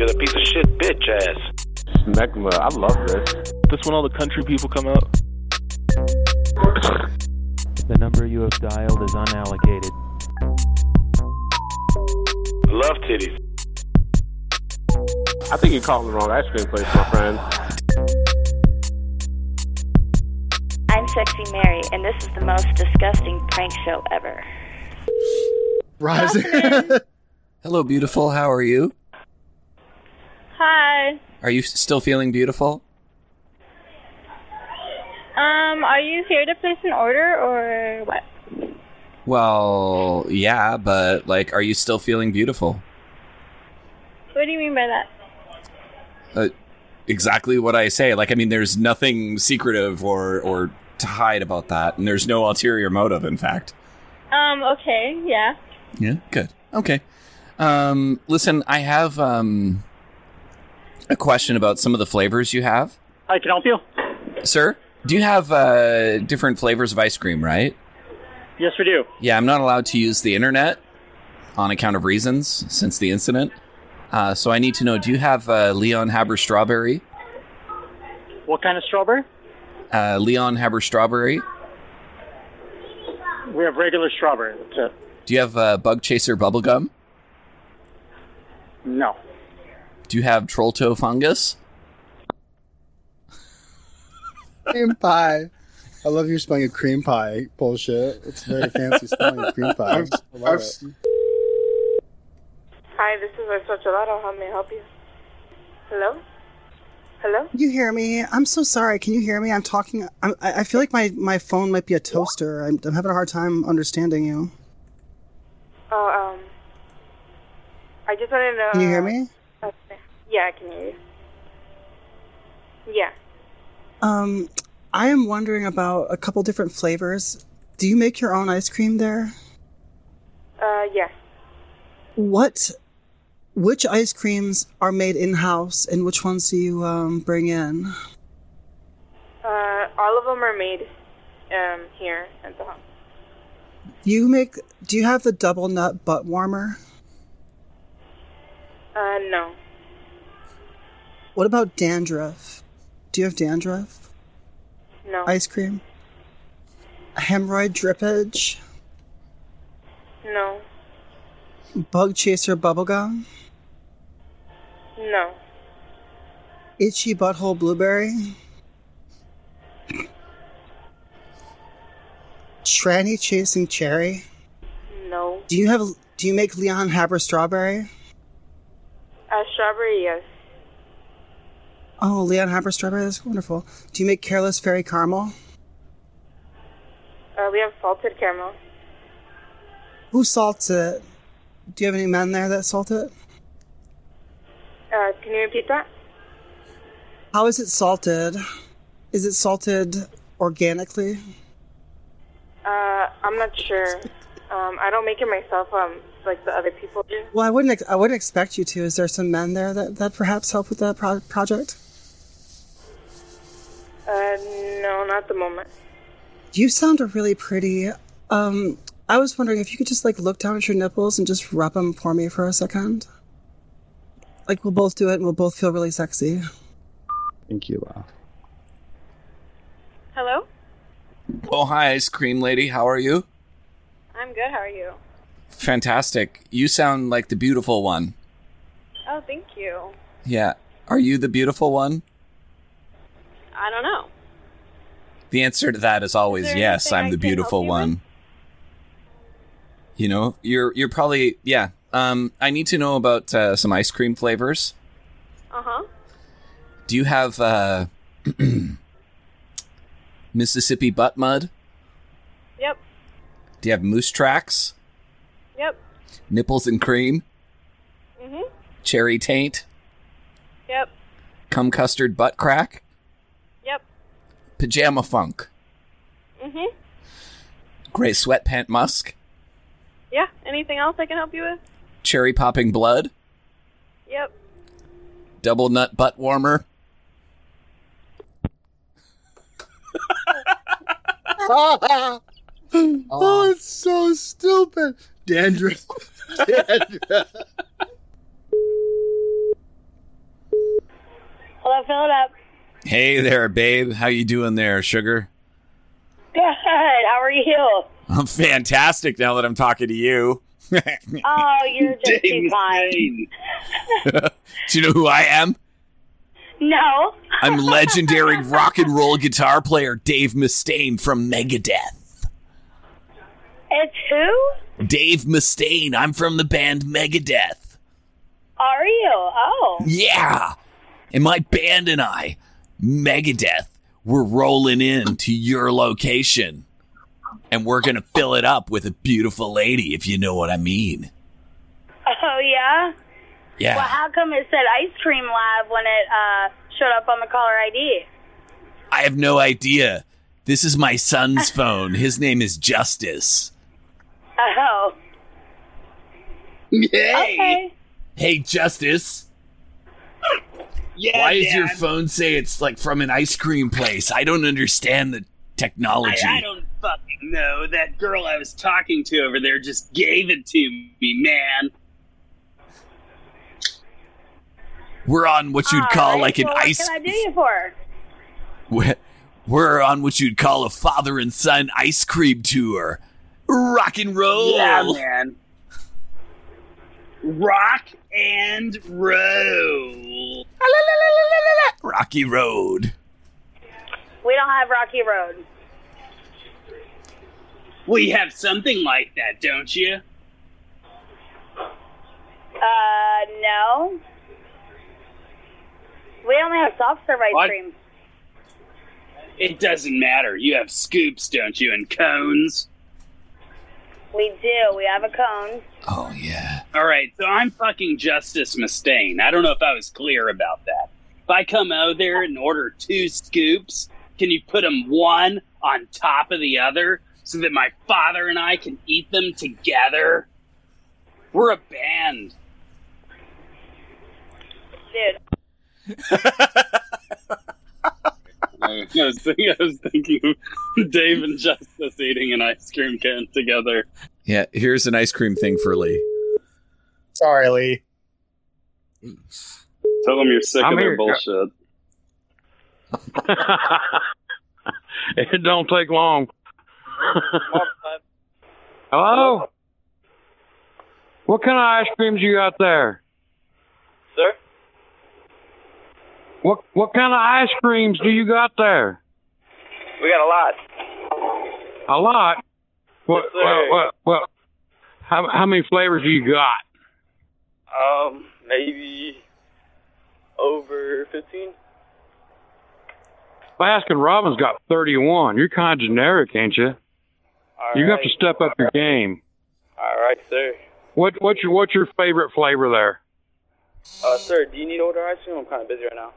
You're the piece of shit bitch ass. Smegma, I love this. This when all the country people come out. The number you have dialed is unallocated. Love titties. I think you're calling the wrong ice cream place, my friend. I'm Sexy Mary, and this is the most disgusting prank show ever. Rising. Hello, beautiful. How are you? Hi. Are you still feeling beautiful? Um, are you here to place an order or what? Well, yeah, but like, are you still feeling beautiful? What do you mean by that? Uh, exactly what I say. Like, I mean, there's nothing secretive or or to hide about that, and there's no ulterior motive. In fact. Um, okay, yeah. Yeah. Good. Okay. Um, listen, I have um a question about some of the flavors you have, I can help you. sir. Do you have uh different flavors of ice cream? Right. Yes, we do. Yeah, I'm not allowed to use the internet on account of reasons since the incident. Uh, so I need to know: Do you have uh, Leon Haber strawberry? What kind of strawberry? Uh, Leon Haber strawberry. We have regular strawberry. That's it. Do you have uh, Bug Chaser bubblegum? No. Do you have Trolltoe fungus? cream pie. I love your spelling of cream pie bullshit. It's very fancy spelling of cream pie. I love it. Hi, this is Versa Chelado. How may I help you? Hello? Hello? You hear me? I'm so sorry. Can you hear me? I'm talking. I'm, I I feel like my, my phone might be a toaster. I'm, I'm having a hard time understanding you. Oh, um, I just wanted to know. Can you hear me? Yeah, I can hear you. Yeah. Um, I am wondering about a couple different flavors. Do you make your own ice cream there? Uh, yeah. What, which ice creams are made in house, and which ones do you um, bring in? Uh, all of them are made, um, here at the home. Do you make? Do you have the double nut butt warmer? Uh, no. What about dandruff? Do you have dandruff? No. Ice cream? Hemorrhoid drippage? No. Bug chaser bubblegum? No. Itchy butthole blueberry? Tranny chasing cherry? No. Do you have? Do you make Leon Haber strawberry? Uh, strawberry, yes. Oh, Leon Haber strawberry. That's wonderful. Do you make careless fairy caramel? Uh, we have salted caramel. Who salts it? Do you have any men there that salt it? Uh, can you repeat that? How is it salted? Is it salted organically? Uh, I'm not sure. Um, I don't make it myself. Um, like the other people do. Well, I wouldn't. Ex- I wouldn't expect you to. Is there some men there that, that perhaps help with that pro- project? Uh, no, not at the moment. You sound really pretty. Um, I was wondering if you could just like look down at your nipples and just rub them for me for a second. Like we'll both do it and we'll both feel really sexy. Thank you. Uh, Hello? Oh, hi, ice cream lady. How are you? I'm good. How are you? Fantastic. You sound like the beautiful one. Oh, thank you. Yeah. Are you the beautiful one? I don't know. The answer to that is always there yes. I'm I the beautiful you one. You know, you're you're probably yeah. Um, I need to know about uh, some ice cream flavors. Uh huh. Do you have uh, Mississippi butt mud? Yep. Do you have moose tracks? Yep. Nipples and cream? Mhm. Cherry taint? Yep. Cum custard butt crack? Yep. Pajama funk? Mm-hmm. Gray sweatpant musk? Yeah. Anything else I can help you with? Cherry popping blood? Yep. Double nut butt warmer? oh, it's so stupid. Dandruff. Dandruff. fill it up. Hey there, babe. How you doing there, sugar? Good. How are you? I'm fantastic now that I'm talking to you. Oh, you're just too kind. Do you know who I am? No. I'm legendary rock and roll guitar player Dave Mustaine from Megadeth. It's who? Dave Mustaine. I'm from the band Megadeth. Are you? Oh. Yeah. And my band and I, Megadeth, we're rolling in to your location. And we're going to fill it up with a beautiful lady, if you know what I mean. Oh, yeah? Yeah. Well, how come it said ice cream lab when it uh, showed up on the caller ID? I have no idea. This is my son's phone. His name is Justice. Oh. Okay. Hey, Justice. Yeah, Why does your phone say it's like from an ice cream place? I don't understand the technology. I don't fucking know. That girl I was talking to over there just gave it to me, man. We're on what you'd call Alright, like an well, what ice. can I do you for? We're- We're on what you'd call a father and son ice cream tour. Rock and roll. Yeah, man. Rock and roll. Rocky Road. We don't have Rocky Road. We have something like that, don't you? Uh, no. We only have soft serve ice cream. It doesn't matter. You have scoops, don't you, and cones? We do. We have a cone. Oh yeah. All right, so I'm fucking Justice Mustaine. I don't know if I was clear about that. If I come out there and order two scoops, can you put them one on top of the other so that my father and I can eat them together? We're a band. Dude. I was thinking, I was thinking of Dave and Justice eating an ice cream can together. Yeah, here's an ice cream thing for Lee. Sorry, Lee. Tell them you're sick I'm of their bullshit. it don't take long. Hello? What kind of ice creams you got there? Sir? What what kind of ice creams do you got there? We got a lot. A lot. What Yes, what what, what how how many flavors do you got? Um, maybe over 15. Baskin Robbins got 31. You're kind of generic, ain't you? All you have to step up your game. All right, sir. What what's your what's your favorite flavor there? Uh, sir, do you need order ice cream? I'm kind of busy right now.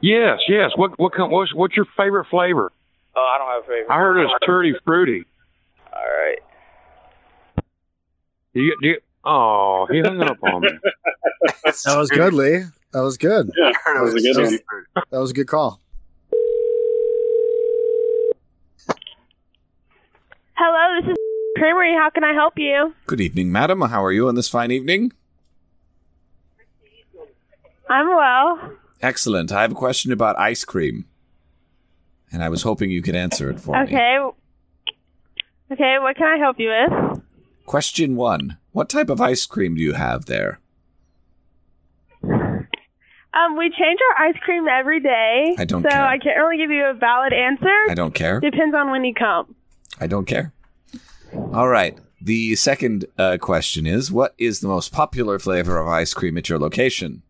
Yes, yes. What what kind, what's what's your favorite flavor? Oh, I don't have a favorite. I heard it's tutti fruity. All right. You, do you, oh, he hung up on me. That was good, Lee. That was good. Yeah, that was a good one. That was a good call. Hello, this is Creamery. How can I help you? Good evening, madam. How are you on this fine evening? I'm well. Excellent. I have a question about ice cream. And I was hoping you could answer it for me. Okay. Okay, what can I help you with? Question one What type of ice cream do you have there? Um, we change our ice cream every day. I don't so care. I can't really give you a valid answer. I don't care. Depends on when you come. I don't care. All right. The second uh, question is What is the most popular flavor of ice cream at your location?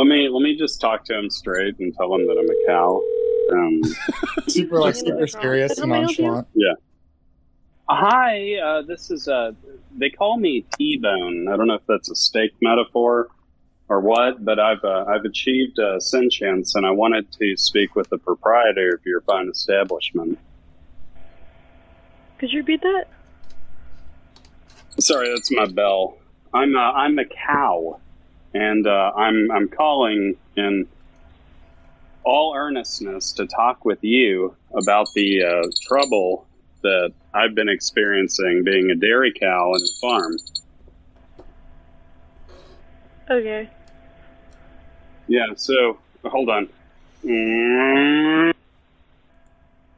Let me let me just talk to him straight and tell him that I'm a cow. Um, Super like super serious and nonchalant. Yeah. Hi, uh, this is uh, they call me T-bone. I don't know if that's a steak metaphor or what, but I've uh, I've achieved uh, sentience, and I wanted to speak with the proprietor of your fine establishment. Could you repeat that? Sorry, that's my bell. I'm uh, I'm a cow. And uh, I'm I'm calling in all earnestness to talk with you about the uh, trouble that I've been experiencing being a dairy cow in a farm. Okay. Yeah, so hold on.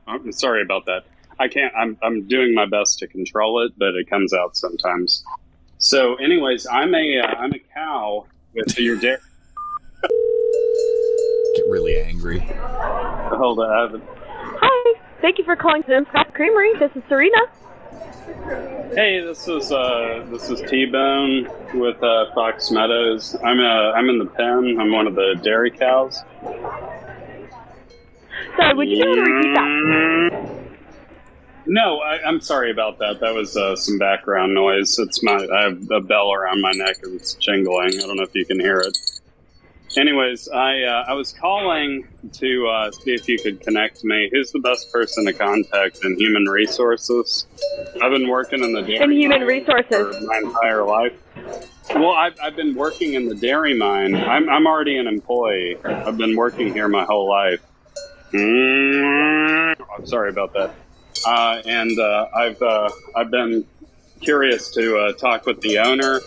I'm sorry about that. I can't. I'm I'm doing my best to control it, but it comes out sometimes. So, anyways, I'm a uh, I'm a cow with your dairy. Get really angry. Hold on. I haven't- Hi. Thank you for calling Sim's Craft Creamery. This is Serena. Hey, this is uh this is T Bone with uh, Fox Meadows. I'm uh I'm in the pen. I'm one of the dairy cows. Sorry, would you be able to repeat that? No, I, I'm sorry about that. That was uh, some background noise. It's my I have a bell around my neck and it's jingling. I don't know if you can hear it. Anyways, I uh, I was calling to uh, see if you could connect me. Who's the best person to contact in human resources? I've been working in the dairy In human mine resources. my entire life. Well, I've, I've been working in the dairy mine. I'm, I'm already an employee. I've been working here my whole life. Mm, I'm sorry about that. Uh, and uh, I've uh, I've been curious to uh, talk with the owner,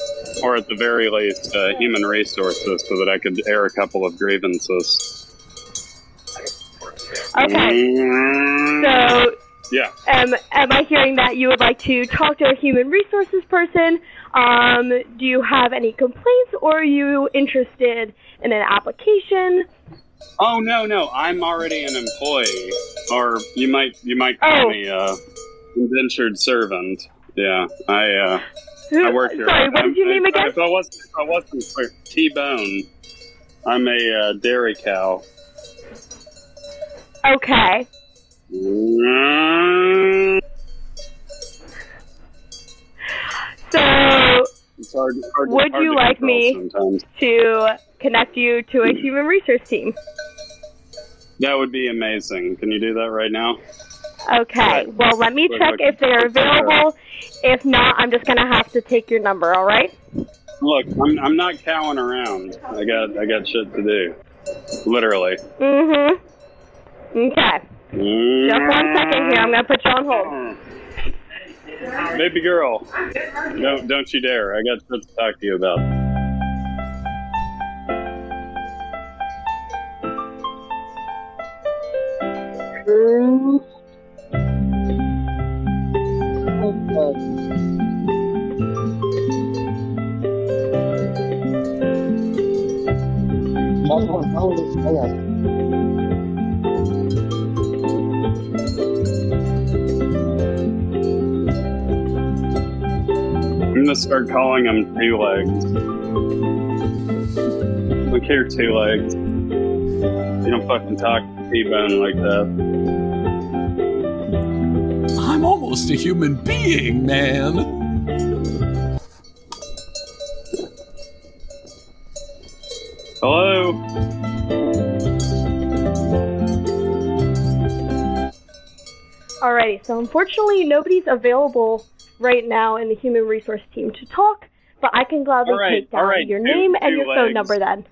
or at the very least, uh, human resources, so that I could air a couple of grievances. Okay. So, Yeah. um, am I hearing that you would like to talk to a human resources person? Um, do you have any complaints, or are you interested in an application? Oh no, no, I'm already an employee, or you might you might call Oh. me uh, indentured servant. Yeah, I uh, I work here. sorry, what I'm- is your name again? If I wasn't if I wasn't clear, T Bone. I'm a uh, dairy cow. Okay. So, It's hard, hard, would you like me Sometimes. to connect you to a human resource team? That would be amazing. Can you do that right now? Okay. Well, let me check if they're uh, available. If not, I'm just gonna have to take your number. All right? Look, I'm I'm not cowing around. I got I got shit to do. Literally. Mm-hmm. Okay. Just one second here. I'm gonna put you on hold. Baby girl, don't don't you dare! I got shit to talk to you about. I'm gonna start calling him two legs. Look here, two legs. You don't fucking talk T-Bone like that. I'm almost a human being, man. Hello. Alrighty. So unfortunately, nobody's available right now in the human resource team to talk. But I can gladly All right, take down all right, your two- name and two your phone number then.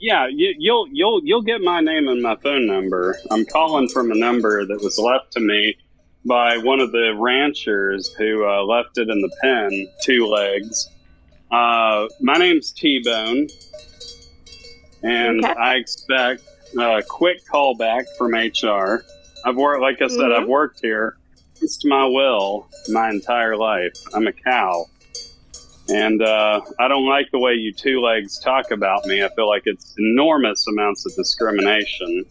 Yeah, you, you'll you'll you'll get my name and my phone number. I'm calling from a number that was left to me by one of the ranchers who uh, left it in the pen, two legs. Uh, my name's T Bone, and Okay. I expect a quick callback from HR. I've worked, like I said, Mhm. I've worked here against my will my entire life. I'm a cow. And uh, I don't like the way you two legs talk about me. I feel like it's enormous amounts of discrimination,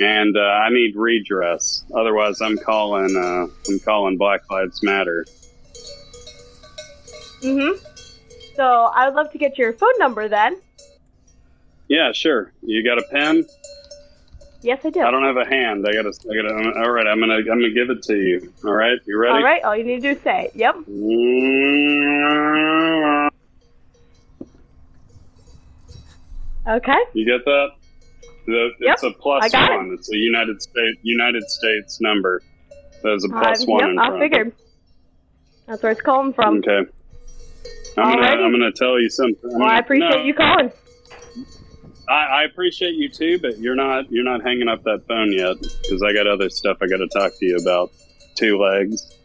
and uh, I need redress. Otherwise, I'm calling. Uh, I'm calling Black Lives Matter. Mm-hmm. So I would love to get your phone number then. Yeah, sure. You got a pen? Yes, I do. I don't have a hand. I got to. I got to. All right, I'm gonna. I'm gonna give it to you. All right, you ready? All right. All you need to do is say it. Yep. Okay. You get that? The, It's a plus I got it. one. It's a United States United States number. There's a plus Um, one. Yep. in I front it. figured. That's where it's calling from. Okay. I'm gonna, I'm gonna tell you something. Well, I appreciate No, you calling. I, I appreciate you too, but you're not you're not hanging up that phone yet because I got other stuff I got to talk to you about. Two legs.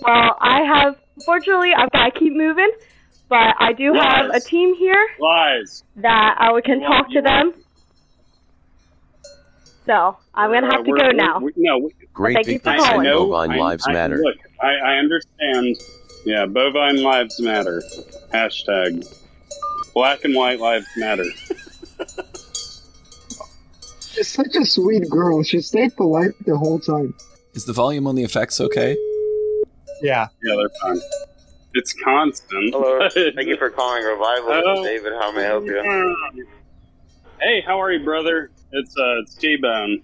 Well, I have, unfortunately, I've got to keep moving, but I do have a team here Lies. that I can talk to them. So I'm gonna have Uh, to go we're- now. we- no, we- Great Thank you for victory. calling. Bovine I- lives I- matter. Look, I, I understand. Yeah, bovine lives matter. Hashtag black and white lives matter. She's such a sweet girl. She stayed polite the whole time. Is the volume on the effects okay? Yeah. Yeah, they're fine. It's constant. Hello. Thank you for calling Revival. Hello. David. How may I help you? Hey, how are you, brother? It's uh, it's T Bone.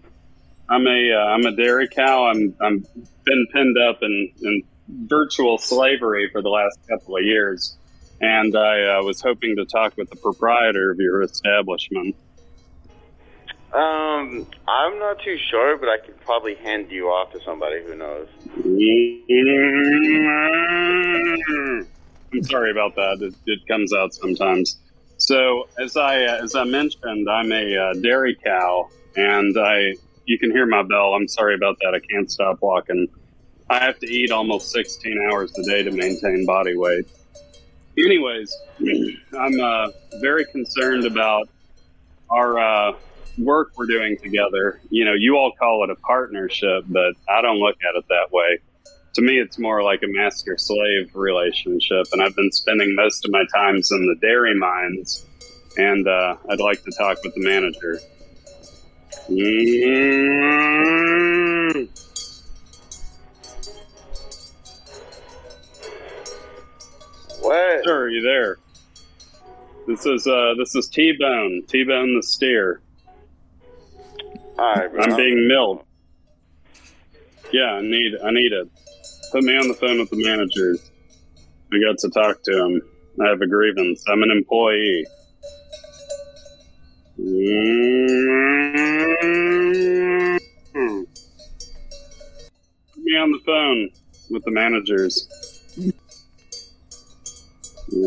I'm a uh, I'm a dairy cow. I'm I'm been pinned up in, in virtual slavery for the last couple of years, and I uh, was hoping to talk with the proprietor of your establishment. Um, I'm not too sure, but I could probably hand you off to somebody who knows. I'm sorry about that. It, it comes out sometimes. So, as I uh, as I mentioned, I'm a uh, dairy cow, and I you can hear my bell. I'm sorry about that. I can't stop walking. I have to eat almost 16 hours a day to maintain body weight. Anyways, I'm uh, very concerned about our uh, work we're doing together. You know, you all call it a partnership, but I don't look at it that way. To me, it's more like a master slave relationship, and I've been spending most of my times in the dairy mines, and uh, I'd like to talk with the manager. Mm. Are you there? This is uh, this is T Bone, T Bone the steer. Bro. I'm being milled. Yeah, I need I need it. Put me on the phone with the managers. I got to talk to him. I have a grievance. I'm an employee. Mm. Put me on the phone with the managers. Where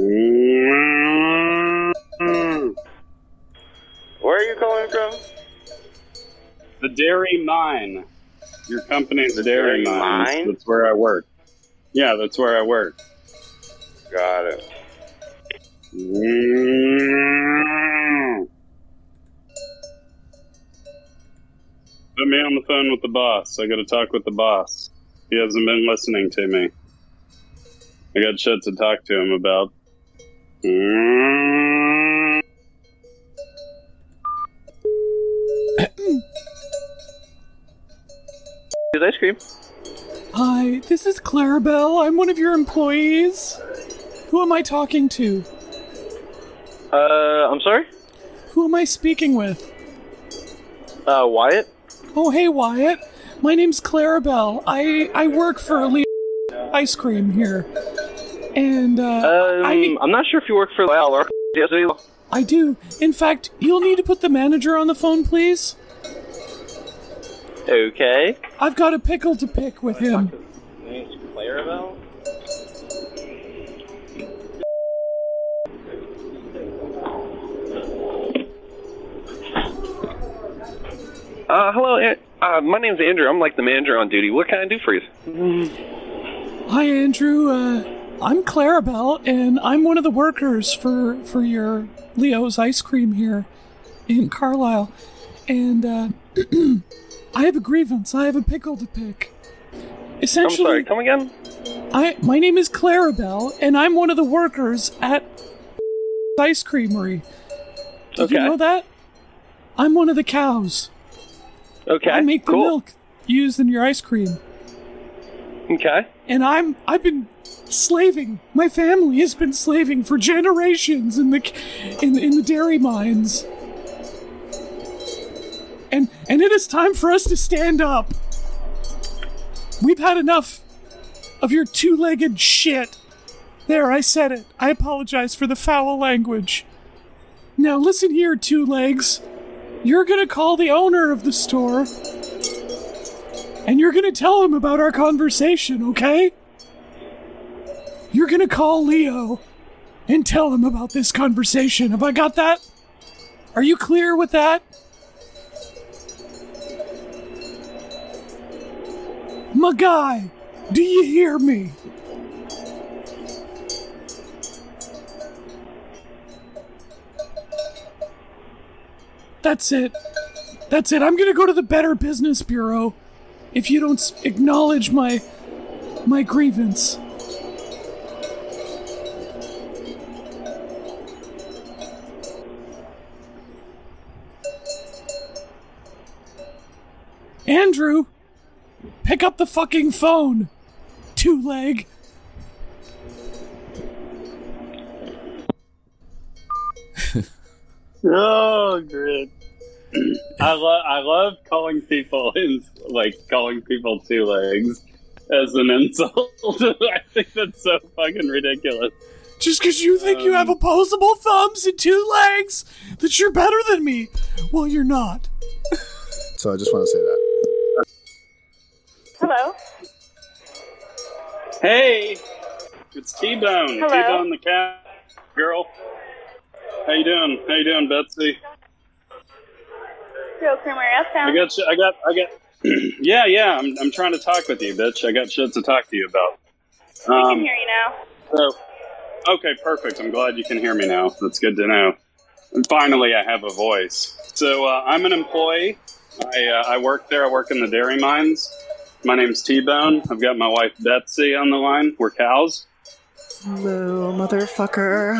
are you calling from? The dairy mine. Your company's dairy, dairy mines. mine? That's where I work. Yeah, that's where I work. Got it. Put me on the phone with the boss. I got to talk with the boss. He hasn't been listening to me. I got shit to talk to him about. Is ice cream? Hi, this is Clarabelle. I'm one of your employees. Who am I talking to? Uh, I'm sorry? Who am I speaking with? Uh, Wyatt? Oh, hey, Wyatt. My name's Clarabelle. I, I work for Leo Ice Cream here. And, uh, Um, I need- I'm not sure if you work for Lyle or I do. In fact, you'll need to put the manager on the phone, please. Okay. I've got a pickle to pick with him. Name's Clarabelle? Uh, hello. An- Uh, my name's Andrew. I'm like the manager on duty. What can I do for you? Hi, Andrew. Uh, I'm Clarabelle, and I'm one of the workers for for your Leo's ice cream here in Carlisle. And uh, I have a grievance. I have a pickle to pick. Essentially, I'm sorry. Come again? I my name is Clarabelle, and I'm one of the workers at ice creamery. Did you know that? I'm one of the cows. Okay. I make the cool. milk used in your ice cream. Okay. And I'm I've been slaving. My family has been slaving for generations in the in in the dairy mines. And and it is time for us to stand up. We've had enough of your two-legged shit. There, I said it. I apologize for the foul language. Now listen here, two legs. You're gonna call the owner of the store. And you're gonna tell him about our conversation, okay? you're gonna call Leo and tell him about this conversation. Have I got that? Are you clear with that? My guy, do you hear me? That's it. That's it. I'm gonna go to the Better Business Bureau if you don't acknowledge my my grievance. Andrew, pick up the fucking phone. Two leg. Oh, great. I love I love calling people in like calling people two legs as an insult. I think that's so fucking ridiculous. Just because you think you have um, opposable thumbs and two legs, that you're better than me. Well, you're not. So I just want to say that. Hello. Hey, it's T Bone. T Hello. Bone the cat girl. How you doing? How you doing, Betsy? Yo, Creamery F I Town. got. sh- I got. I got. yeah, yeah. I'm. I'm trying to talk with you, bitch. I got shit to talk to you about. I Um, can hear you now. So, okay, perfect. I'm glad you can hear me now. That's good to know. And finally, I have a voice. So, uh, I'm an employee. I, uh, I work there. I work in the dairy mines. My name's T Bone. I've got my wife Betsy on the line. We're cows. Moo, motherfucker.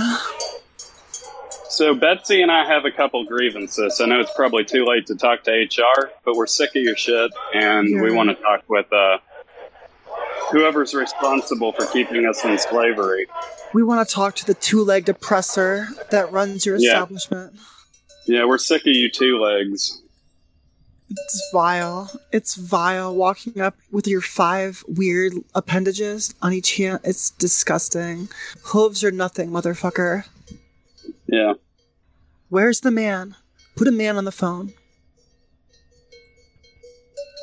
So, Betsy and I have a couple grievances. I know it's probably too late to talk to HR, but we're sick of your shit, and we want to talk with uh, whoever's responsible for keeping us in slavery. We want to talk to the two-legged oppressor that runs your Yeah. establishment. Yeah, we're sick of you two legs. It's vile. It's vile. Walking up with your five weird appendages on each hand. It's disgusting. Hooves are nothing, motherfucker. Yeah. Where's the man? Put a man on the phone.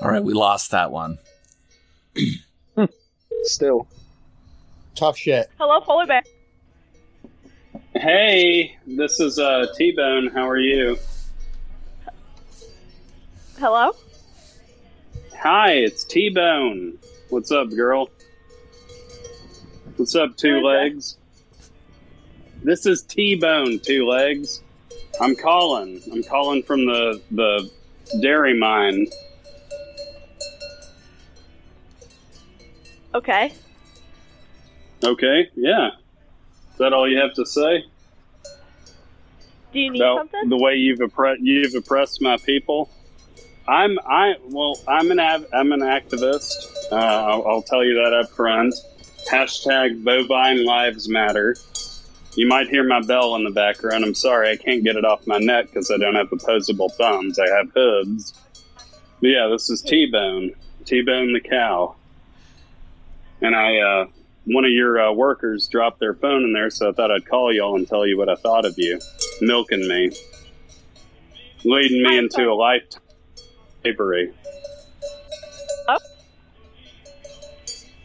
All right, we lost that one. Still. Tough shit. Hello, polar bear. Hey, this is uh, T Bone. How are you? Hello. Hi, it's T Bone. What's up, girl? What's up, two legs? This is T Bone, two legs. I'm calling. I'm calling from the the dairy mine. Okay. Okay, yeah. Is that all you have to say Do you need about something? the way you've oppre- you've oppressed my people? I'm I well I'm an av- I'm an activist. Uh, I'll, I'll tell you that up front. Hashtag bovine lives matter. You might hear my bell in the background. I'm sorry, I can't get it off my neck because I don't have opposable thumbs. I have hooves. But yeah, this is T Bone, T Bone the cow, and I. Uh, one of your uh, workers dropped their phone in there, so I thought I'd call y'all and tell you what I thought of you, milking me, leading me into a lifetime of slavery.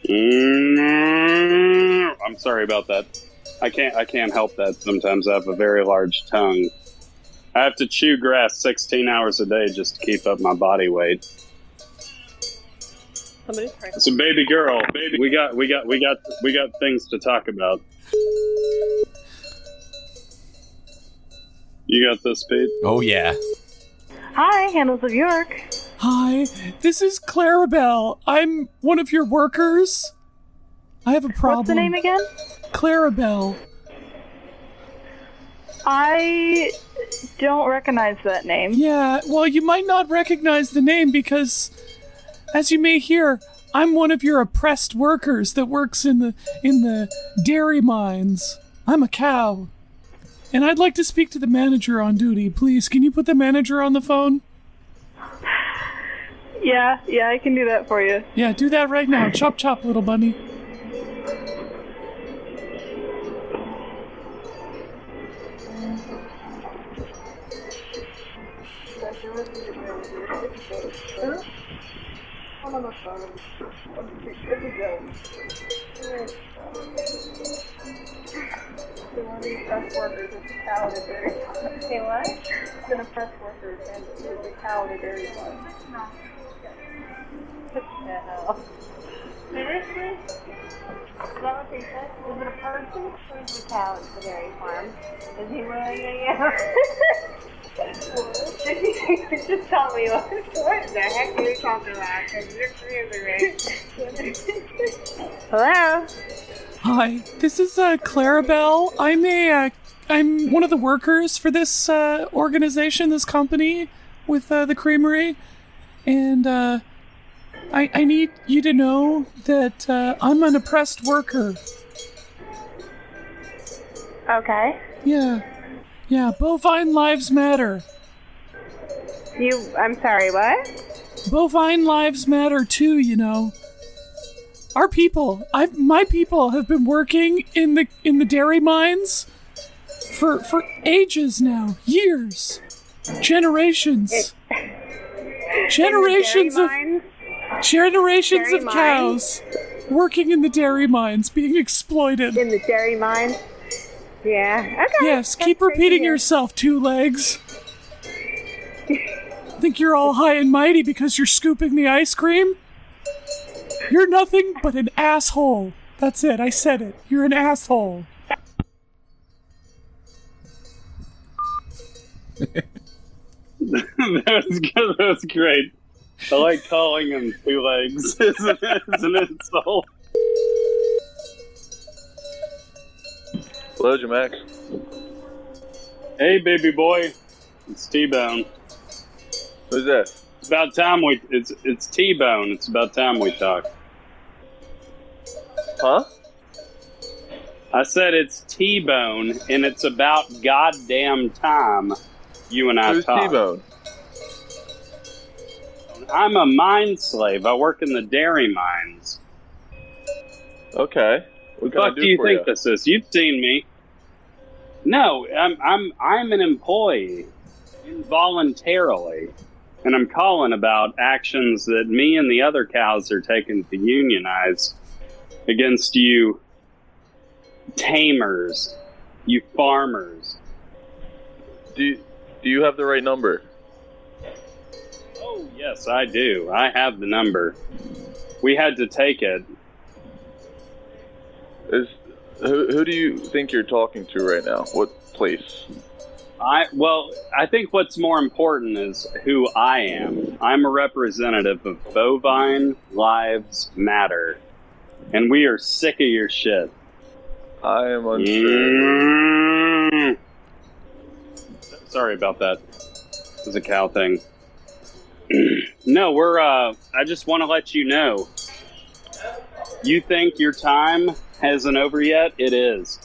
Mm, I'm sorry about that. I can't. I can't help that. Sometimes I have a very large tongue. I have to chew grass 16 hours a day just to keep up my body weight. Somebody's praying. So, baby girl, baby, we got, we got, we got, we got things to talk about. You got this, Pete? Oh yeah. Hi, Handel's of York. Hi, this is Clarabelle. I'm one of your workers. I have a problem. What's the name again? Clarabelle. I don't recognize that name. Yeah, well, you might not recognize the name because, as you may hear, I'm one of your oppressed workers that works in the in the dairy mines. I'm a cow, and I'd like to speak to the manager on duty. Please, can you put the manager on the phone? Yeah, yeah, I can do that for you. Yeah, do that right now. Chop chop, little bunny. Say what? It's been a press worker and it's a cow at a dairy farm. No. What the hell? Seriously? Is that what they said? Was it a person or is it a cow at the dairy farm? Is he willing to Just tell me what, what the heck are you talking about? Because you're confusing me. Hello? Hi, this is uh, Clarabelle. I'm a, uh, I'm one of the workers for this uh, organization, this company with uh, the creamery, and uh, I, I need you to know that uh, I'm an oppressed worker. Okay. Yeah, yeah. Bovine lives matter. You, I'm sorry, what? Bovine lives matter too. You know. Our people, I my people have been working in the in the dairy mines for for ages now, years, generations, generations of mines? generations Dairy of mines? cows working in the dairy mines, being exploited. In the dairy mine? Yeah. Okay. Yes, keep repeating yourself, two legs. Think you're all high and mighty because you're scooping the ice cream? You're nothing but an asshole. That's it, I said it. You're an asshole. that was good. That was great. I like calling him two legs. It's an insult. Hello, Max. Hey, baby boy. It's T-Bone. Who's that? It's about time we. It's it's T-Bone. It's about time we talk. Huh? I said it's T-Bone, and it's about goddamn time you and I Who's talk. T-Bone? I'm a mine slave. I work in the dairy mines. Okay. What the fuck do do you for think you? this is? You've seen me. No, I'm I'm I'm an employee involuntarily, and I'm calling about actions that me and the other cows are taking to unionize against you tamers, you farmers. Do you, do you have the right number? Oh yes, I do. I have the number. We had to take it. Is who who do you think you're talking to right now? What place? I well, I think what's more important is who I am. I'm a representative of Bovine Lives Matter, and we are sick of your shit. I am unsure. Mm. Sorry about that. It was a cow thing. no, we're. uh I just want to let you know. You think your time hasn't over yet? It is.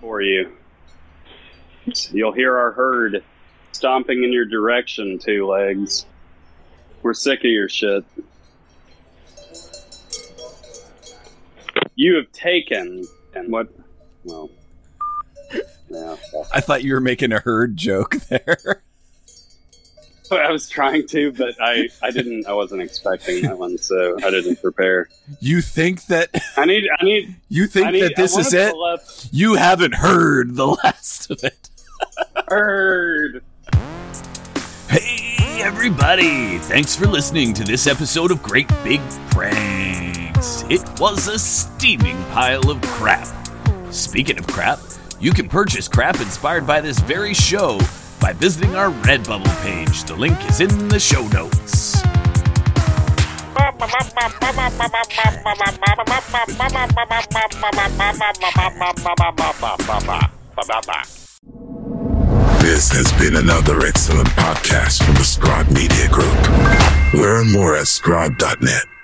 For you. You'll hear our herd stomping in your direction, two legs. We're sick of your shit. You have taken and what? Well, yeah. I thought you were making a herd joke there. I was trying to, but I, I didn't. I wasn't expecting that one, so I didn't prepare. You think that I need. I need. you think need- that this is it? up- You haven't heard the last of it. heard. Hey everybody! Thanks for listening to this episode of Great Big Pranks. It was a steaming pile of crap. Speaking of crap, you can purchase crap inspired by this very show by visiting our Redbubble page. The link is in the show notes. This has been another excellent podcast from the Scribe Media Group. Learn more at scribe.net.